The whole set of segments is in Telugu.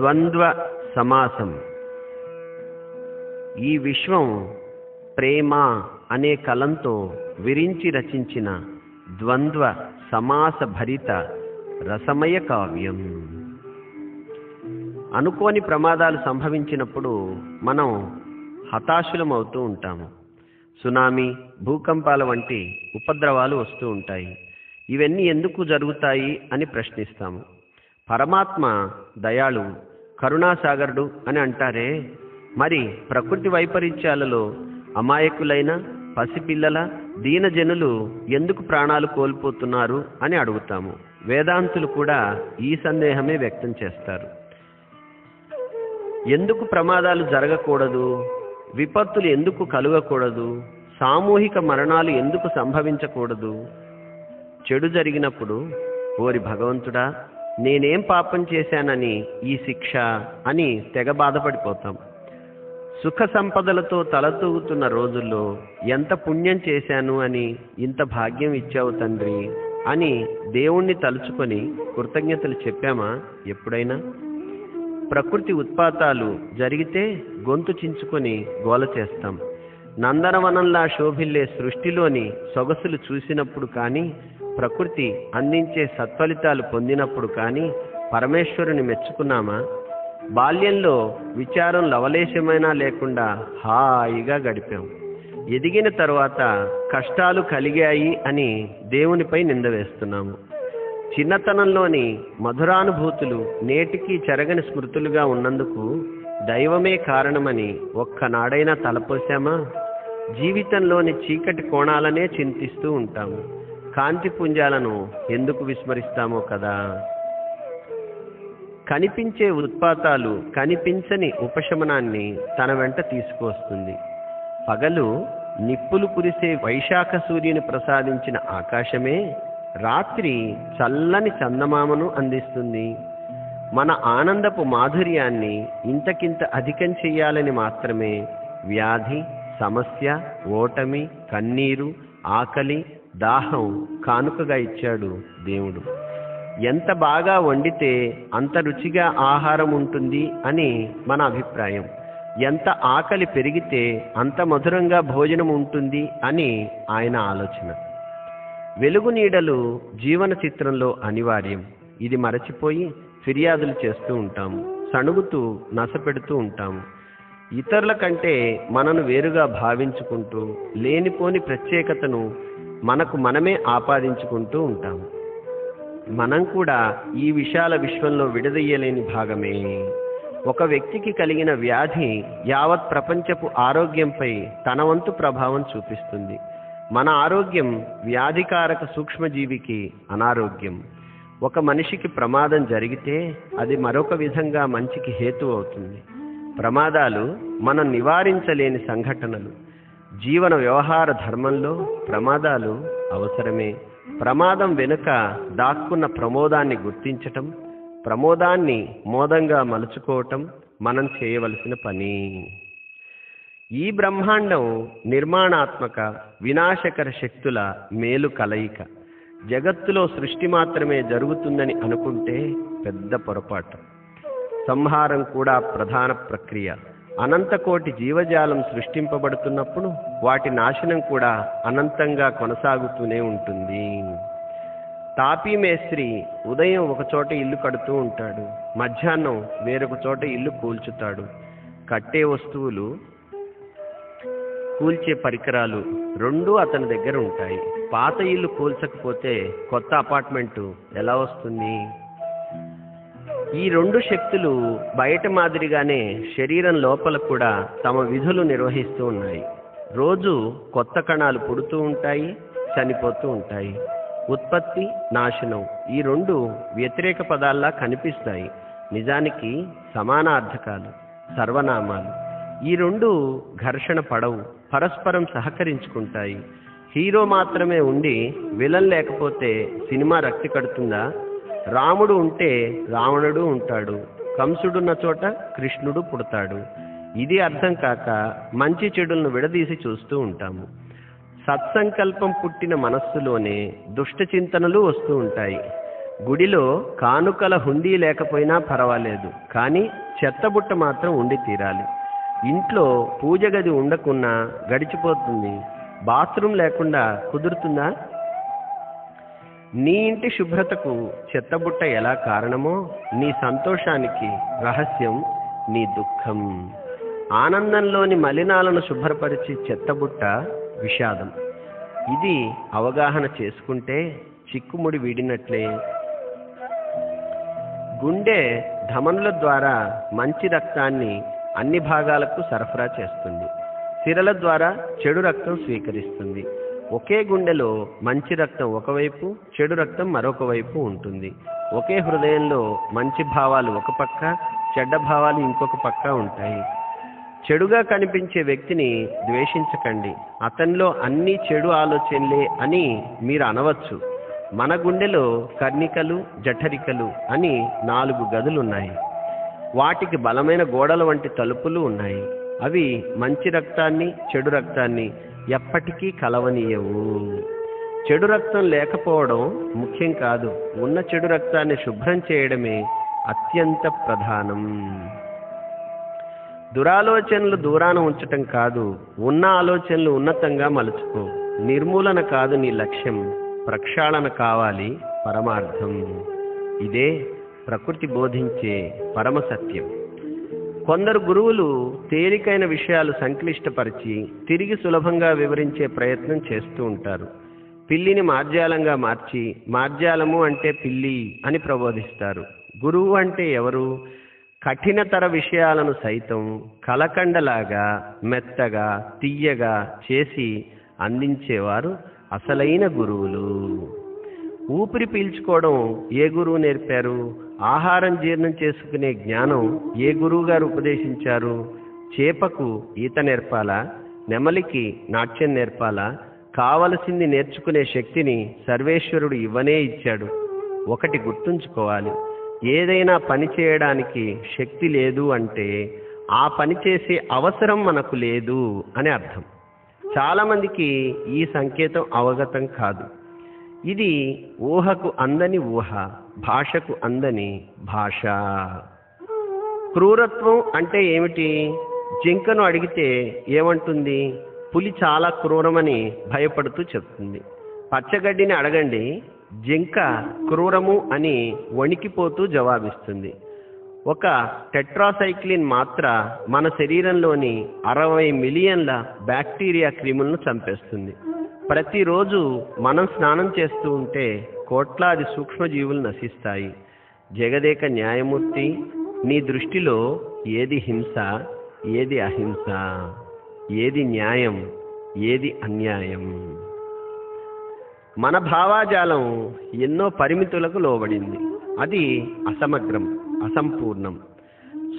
ద్వంద్వ సమాసం. ఈ విశ్వం ప్రేమ అనే కలంతో విరించి రచించిన ద్వంద్వ సమాస భరిత రసమయ కావ్యం. అనుకోని ప్రమాదాలు సంభవించినప్పుడు మనం హతాశులమవుతూ ఉంటాము. సునామీ భూకంపాల వంటి ఉపద్రవాలు వస్తూ ఉంటాయి. ఇవన్నీ ఎందుకు జరుగుతాయి అని ప్రశ్నిస్తాము. పరమాత్మ దయాళువు కరుణాసాగరుడు అని అంటారే. మరి ప్రకృతి వైపరీత్యాలలో అమాయకులైన పసిపిల్లల దీనజనులు ఎందుకు ప్రాణాలు కోల్పోతున్నారు అని అడుగుతాము. వేదాంతులు కూడా ఈ సందేహమే వ్యక్తం చేస్తారు. ఎందుకు ప్రమాదాలు జరగకూడదు? విపత్తులు ఎందుకు కలుగకూడదు? సామూహిక మరణాలు ఎందుకు సంభవించకూడదు? చెడు జరిగినప్పుడు ఓరి భగవంతుడా నేనేం పాపం చేశానని ఈ శిక్ష అని తెగ బాధపడిపోతాం. సుఖ సంపదలతో తలతూగుతున్న రోజుల్లో ఎంత పుణ్యం చేశాను అని ఇంత భాగ్యం ఇచ్చావు తండ్రి అని దేవుణ్ణి తలుచుకొని కృతజ్ఞతలు చెప్పామా ఎప్పుడైనా? ప్రకృతి ఉత్పాతాలు జరిగితే గొంతు చించుకొని గోల చేస్తాం. నందనవనంలా శోభిల్లే సృష్టిలోని సొగసులు చూసినప్పుడు కానీ ప్రకృతి అందించే సత్ఫలితాలు పొందినప్పుడు కానీ పరమేశ్వరుని మెచ్చుకున్నామా? బాల్యంలో విచారం లవలేశమైనా లేకుండా హాయిగా గడిపాం. ఎదిగిన తరువాత కష్టాలు కలిగాయి అని దేవునిపై నింద వేస్తున్నాము. చిన్నతనంలోని మధురానుభూతులు నేటికి చెరగని స్మృతులుగా ఉన్నందుకు దైవమే కారణమని ఒక్కనాడైనా తలపోసామా జీవితంలోని చీకటి కోణాలనే చింతిస్తూ ఉంటాము. కాంతి పుంజాలను ఎందుకు విస్మరిస్తామో కదా? కనిపించే ఉత్పాతాలు కనిపించని ఉపశమనాన్ని తన వెంట తీసుకువస్తుంది. పగలు నిప్పులు కురిసే వైశాఖ సూర్యుని ప్రసాదించిన ఆకాశమే రాత్రి చల్లని చందమామను అందిస్తుంది. మన ఆనందపు మాధుర్యాన్ని ఇంతకింత అధికం చెయ్యాలని మాత్రమే వ్యాధి సమస్య ఓటమి కన్నీరు ఆకలి దాహం కానుకగా ఇచ్చాడు దేవుడు. ఎంత బాగా వండితే అంత రుచిగా ఆహారం ఉంటుంది అని మన అభిప్రాయం. ఎంత ఆకలి పెరిగితే అంత మధురంగా భోజనం ఉంటుంది అని ఆయన ఆలోచన. వెలుగు నీడలు జీవన చిత్రంలో అనివార్యం. ఇది మరచిపోయి ఫిర్యాదులు చేస్తూ ఉంటాము సణుగుతూ నసపెడుతూ ఉంటాము ఇతరుల కంటే మనను వేరుగా భావించుకుంటూ లేనిపోని ప్రత్యేకతను మనకు మనమే ఆపాదించుకుంటూ ఉంటాము. మనం కూడా ఈ విశాల విశ్వంలో విడదీయలేని భాగమే. ఒక వ్యక్తికి కలిగిన వ్యాధి యావత్ ప్రపంచపు ఆరోగ్యంపై తన వంతు ప్రభావం చూపిస్తుంది. మన ఆరోగ్యం వ్యాధికారక సూక్ష్మజీవికి అనారోగ్యం. ఒక మనిషికి ప్రమాదం జరిగితే అది మరొక విధంగా మంచికి హేతు అవుతుంది. ప్రమాదాలు మనం నివారించలేని సంఘటనలు. జీవన వ్యవహార ధర్మంలో ప్రమాదాలు అవసరమే. ప్రమాదం వెనుక దాక్కున్న ప్రమోదాన్ని గుర్తించటం ప్రమోదాన్ని మోదంగా మలుచుకోవటం మనం చేయవలసిన పని. ఈ బ్రహ్మాండం నిర్మాణాత్మక వినాశకర శక్తుల మేలు కలయిక. జగత్తులో సృష్టి మాత్రమే జరుగుతుందని అనుకుంటే పెద్ద పొరపాటు. సంహారం కూడా ప్రధాన ప్రక్రియ. అనంతకోటి జీవజాలం సృష్టింపబడుతున్నప్పుడు వాటి నాశనం కూడా అనంతంగా కొనసాగుతూనే ఉంటుంది. తాపీ మేస్త్రి ఉదయం ఒకచోట ఇల్లు కడుతూ ఉంటాడు మధ్యాహ్నం వేరొక చోట ఇల్లు కూల్చుతాడు. కట్టే వస్తువులు కూల్చే పరికరాలు రెండూ అతని దగ్గర ఉంటాయి. పాత ఇల్లు కూల్చకపోతే కొత్త అపార్ట్మెంటు ఎలా వస్తుంది? ఈ రెండు శక్తులు బయట మాదిరిగానే శరీరం లోపల కూడా తమ విధులు నిర్వహిస్తూ ఉన్నాయి. రోజు కొత్త కణాలు పుడుతూ ఉంటాయి చనిపోతూ ఉంటాయి. ఉత్పత్తి నాశనం ఈ రెండు వ్యతిరేక పదాల్లా కనిపిస్తాయి. నిజానికి సమానార్థకాలు సర్వనామాలు. ఈ రెండు ఘర్షణ పడవు పరస్పరం సహకరించుకుంటాయి. హీరో మాత్రమే ఉండి విలన్ లేకపోతే సినిమా రక్తి కడుతుందా? రాముడు ఉంటే రావణుడు ఉంటాడు కంసుడున్న చోట కృష్ణుడు పుడతాడు. ఇది అర్థం కాక మంచి చెడులను విడదీసి చూస్తూ ఉంటాము. సత్సంకల్పం పుట్టిన మనస్సులోనే దుష్ట చింతనలు వస్తూ ఉంటాయి. గుడిలో కానుకల హుండీ లేకపోయినా పర్వాలేదు కానీ చెత్తబుట్ట మాత్రం ఉండి తీరాలి. ఇంట్లో పూజ గది ఉండకున్నా గడిచిపోతుంది బాత్రూమ్ లేకుండా కుదురుతుందా? నీ ఇంటి శుభ్రతకు చెత్తబుట్ట ఎలా కారణమో నీ సంతోషానికి రహస్యం నీ దుఃఖం. ఆనందంలోని మలినాలను శుభ్రపరిచి చెత్తబుట్ట విషాదం. ఇది అవగాహన చేసుకుంటే చిక్కుముడి వీడినట్లే. గుండె ధమనుల ద్వారా మంచి రక్తాన్ని అన్ని భాగాలకు సరఫరా చేస్తుంది. సిరల ద్వారా చెడు రక్తం స్వీకరిస్తుంది. ఒకే గుండెలో మంచి రక్తం ఒకవైపు చెడు రక్తం మరొక వైపు ఉంటుంది. ఒకే హృదయంలో మంచి భావాలు ఒక పక్క చెడ్డ భావాలు ఇంకొక పక్క ఉంటాయి. చెడుగా కనిపించే వ్యక్తిని ద్వేషించకండి. అతనిలో అన్ని చెడు ఆలోచనలే అని మీరు అనవచ్చు. మన గుండెలో కర్ణికలు జఠరికలు అని నాలుగు గదులున్నాయి. వాటికి బలమైన గోడల వంటి తలుపులు ఉన్నాయి. అవి మంచి రక్తాన్ని చెడు రక్తాన్ని ఎప్పటికీ కలవనీయవు. చెడు రక్తం లేకపోవడం ముఖ్యం కాదు. ఉన్న చెడు రక్తాన్ని శుభ్రం చేయడమే అత్యంత ప్రధానం. దురాలోచనలు దూరాన ఉంచటం కాదు. ఉన్న ఆలోచనలు ఉన్నతంగా మలుచుకో. నిర్మూలన కాదు నీ లక్ష్యం. ప్రక్షాళన కావాలి పరమార్థం. ఇదే ప్రకృతి బోధించే పరమ సత్యం. కొందరు గురువులు తేలికైన విషయాలు సంక్లిష్టపరిచి తిరిగి సులభంగా వివరించే ప్రయత్నం చేస్తూ ఉంటారు. పిల్లిని మార్జాలంగా మార్చి మార్జాలము అంటే పిల్లి అని ప్రబోధిస్తారు. గురువు అంటే ఎవరు? కఠినతర విషయాలను సైతం కలకండలాగా మెత్తగా తీయగా చేసి అందించేవారు అసలైన గురువులు. ఊపిరి పీల్చుకోవడం ఏ గురువు నేర్పారు? ఆహారం జీర్ణం చేసుకునే జ్ఞానం ఏ గురువు గారు ఉపదేశించారు? చేపకు ఈత నేర్పాలా? నెమలికి నాట్యం నేర్పాలా? కావలసింది నేర్చుకునే శక్తిని సర్వేశ్వరుడు ఇవ్వనే ఇచ్చాడు. ఒకటి గుర్తుంచుకోవాలి. ఏదైనా పని చేయడానికి శక్తి లేదు అంటే ఆ పని చేసే అవసరం మనకు లేదు అని అర్థం. చాలామందికి ఈ సంకేతం అవగతం కాదు. ఇది ఊహకు అందని ఊహ భాషకు అందని భాష. క్రూరత్వం అంటే ఏమిటి? జింకను అడిగితే ఏమంటుంది? పులి చాలా క్రూరమని భయపడుతూ చెప్తుంది. పచ్చగడ్డిని అడగండి జింక క్రూరము అని వణికిపోతూ జవాబిస్తుంది. ఒక టెట్రాసైక్లిన్ మాత్ర మన శరీరంలోని అరవై మిలియన్ల బ్యాక్టీరియా క్రిములను చంపేస్తుంది. ప్రతిరోజు మనం స్నానం చేస్తూ ఉంటే కోట్లాది సూక్ష్మజీవులు నశిస్తాయి. జగదేక న్యాయమూర్తి నీ దృష్టిలో ఏది హింస ఏది అహింస? ఏది న్యాయం ఏది అన్యాయం? మన భావాజాలం ఎన్నో పరిమితులకు లోబడింది. అది అసమగ్రం అసంపూర్ణం.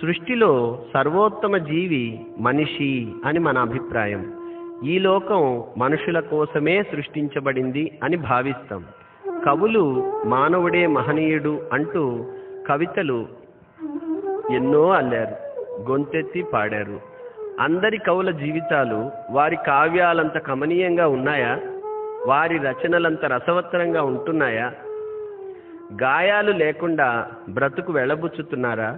సృష్టిలో సర్వోత్తమ జీవి మనిషి అని మన అభిప్రాయం. ఈ లోకం మనుషుల కోసమే సృష్టించబడింది అని భావిస్తాం. కవులు మానవుడే మహనీయుడు అంటూ కవితలు ఎన్నో అల్లారు గొంతెత్తి పాడారు. అందరి కవుల జీవితాలు వారి కావ్యాలంత కమనీయంగా ఉన్నాయా? వారి రచనలంత రసవత్తరంగా ఉంటున్నాయా? గాయాలు లేకుండా బ్రతుకు వెళ్ళబుచ్చుతున్నారా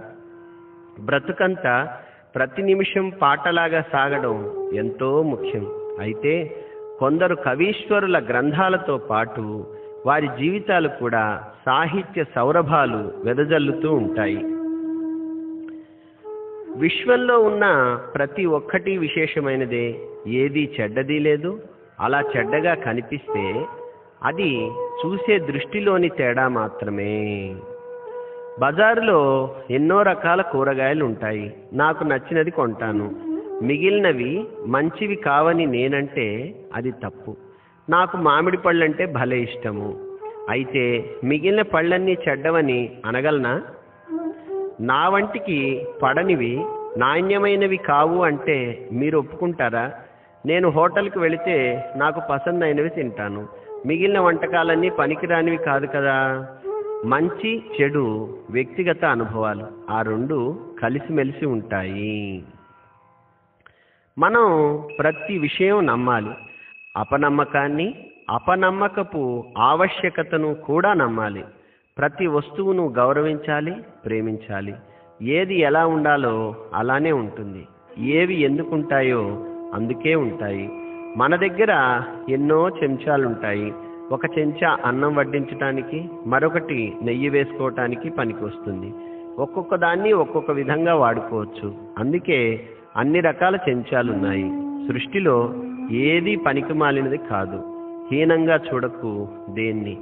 బ్రతుకంతా ప్రతి నిమిషం పాటలాగా సాగడం ఎంతో ముఖ్యం. అయితే కొందరు కవీశ్వరుల గ్రంథాలతో పాటు వారి జీవితాలు కూడా సాహిత్య సౌరభాలు వెదజల్లుతూ ఉంటాయి. విశ్వంలో ఉన్న ప్రతి ఒక్కటి విశేషమైనదే ఏది చెడ్డది లేదు. అలా చెడ్డగా కనిపిస్తే అది చూసే దృష్టిలోని తేడా మాత్రమే. బజారులో ఎన్నో రకాల కూరగాయలు ఉంటాయి. నాకు నచ్చినది కొంటాను. మిగిలినవి మంచివి కావని నేనంటే అది తప్పు. నాకు మామిడి పళ్ళంటే భలే ఇష్టము. అయితే మిగిలిన పళ్ళన్నీ చెడ్డవని అనగలనా? నా వంటికి పడనివి నాణ్యమైనవి కావు అంటే మీరు ఒప్పుకుంటారా? నేను హోటల్కి వెళితే నాకు పసందైనవి తింటాను. మిగిలిన వంటకాలన్నీ పనికిరానివి కాదు కదా? మంచి చెడు వ్యక్తిగత అనుభవాలు ఆ రెండు కలిసిమెలిసి ఉంటాయి. మనం ప్రతి విషయం నమ్మాలి. అపనమ్మకాన్ని అపనమ్మకపు ఆవశ్యకతను కూడా నమ్మాలి. ప్రతి వస్తువును గౌరవించాలి ప్రేమించాలి. ఏది ఎలా ఉండాలో అలానే ఉంటుంది. ఏవి ఎందుకుంటాయో అందుకే ఉంటాయి. మన దగ్గర ఎన్నో చెంచాలుంటాయి. ఒక చెంచా అన్నం వడ్డించటానికి మరొకటి నెయ్యి వేసుకోవటానికి పనికి వస్తుంది ఒక్కొక్క దాన్ని ఒక్కొక్క విధంగా వాడుకోవచ్చు. అందుకే అన్ని రకాల చెంచాలు ఉన్నాయి సృష్టిలో ఏది పనికి మాలినది కాదు. హీనంగా చూడకు దేన్ని.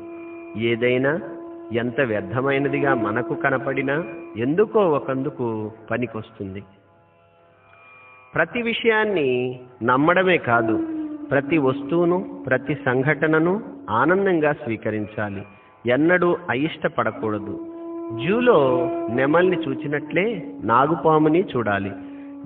ఏదైనా ఎంత వ్యర్థమైనదిగా మనకు కనపడినా ఎందుకో ఒకందుకు పనికొస్తుంది. ప్రతి విషయాన్ని నమ్మడమే కాదు ప్రతి వస్తువును ప్రతి సంఘటనను ఆనందంగా స్వీకరించాలి. ఎన్నడూ అయిష్టపడకూడదు. జూలో నెమల్ని చూచినట్లే నాగుపాముని చూడాలి.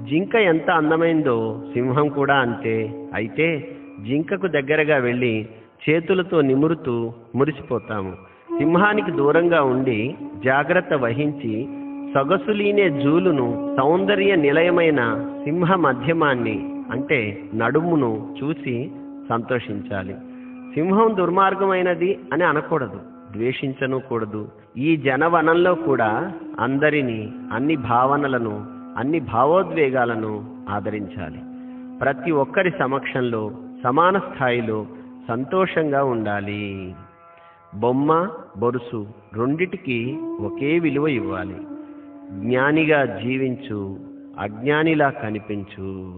జింక ఎంత అందమైందో సింహం కూడా అంతే. అయితే జింకకు దగ్గరగా వెళ్ళి చేతులతో నిమురుతూ మురిసిపోతాము. సింహానికి దూరంగా ఉండి జాగ్రత్త వహించి సొగసులీనే జూలును సౌందర్య నిలయమైన సింహ మధ్యమాన్ని అంటే నడుమును చూసి సంతోషించాలి. సింహం దుర్మార్గమైనది అని అనకూడదు ద్వేషించను కూడదు. ఈ జనవనంలో కూడా అందరినీ అన్ని భావనలను అన్ని భావోద్వేగాలను ఆదరించాలి. ప్రతి ఒక్కరి సమక్షంలో సమాన స్థాయిలో సంతోషంగా ఉండాలి. బొమ్మ బొరుసు రెండిటికి ఒకే విలువ ఇవ్వాలి. జ్ఞానిగా జీవించు అజ్ఞానిలా కనిపించు.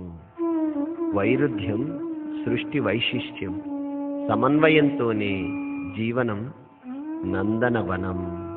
వైరుధ్యం సృష్టి వైశిష్ట్యం. సమన్వయంతోనే జీవనం నందనవనం.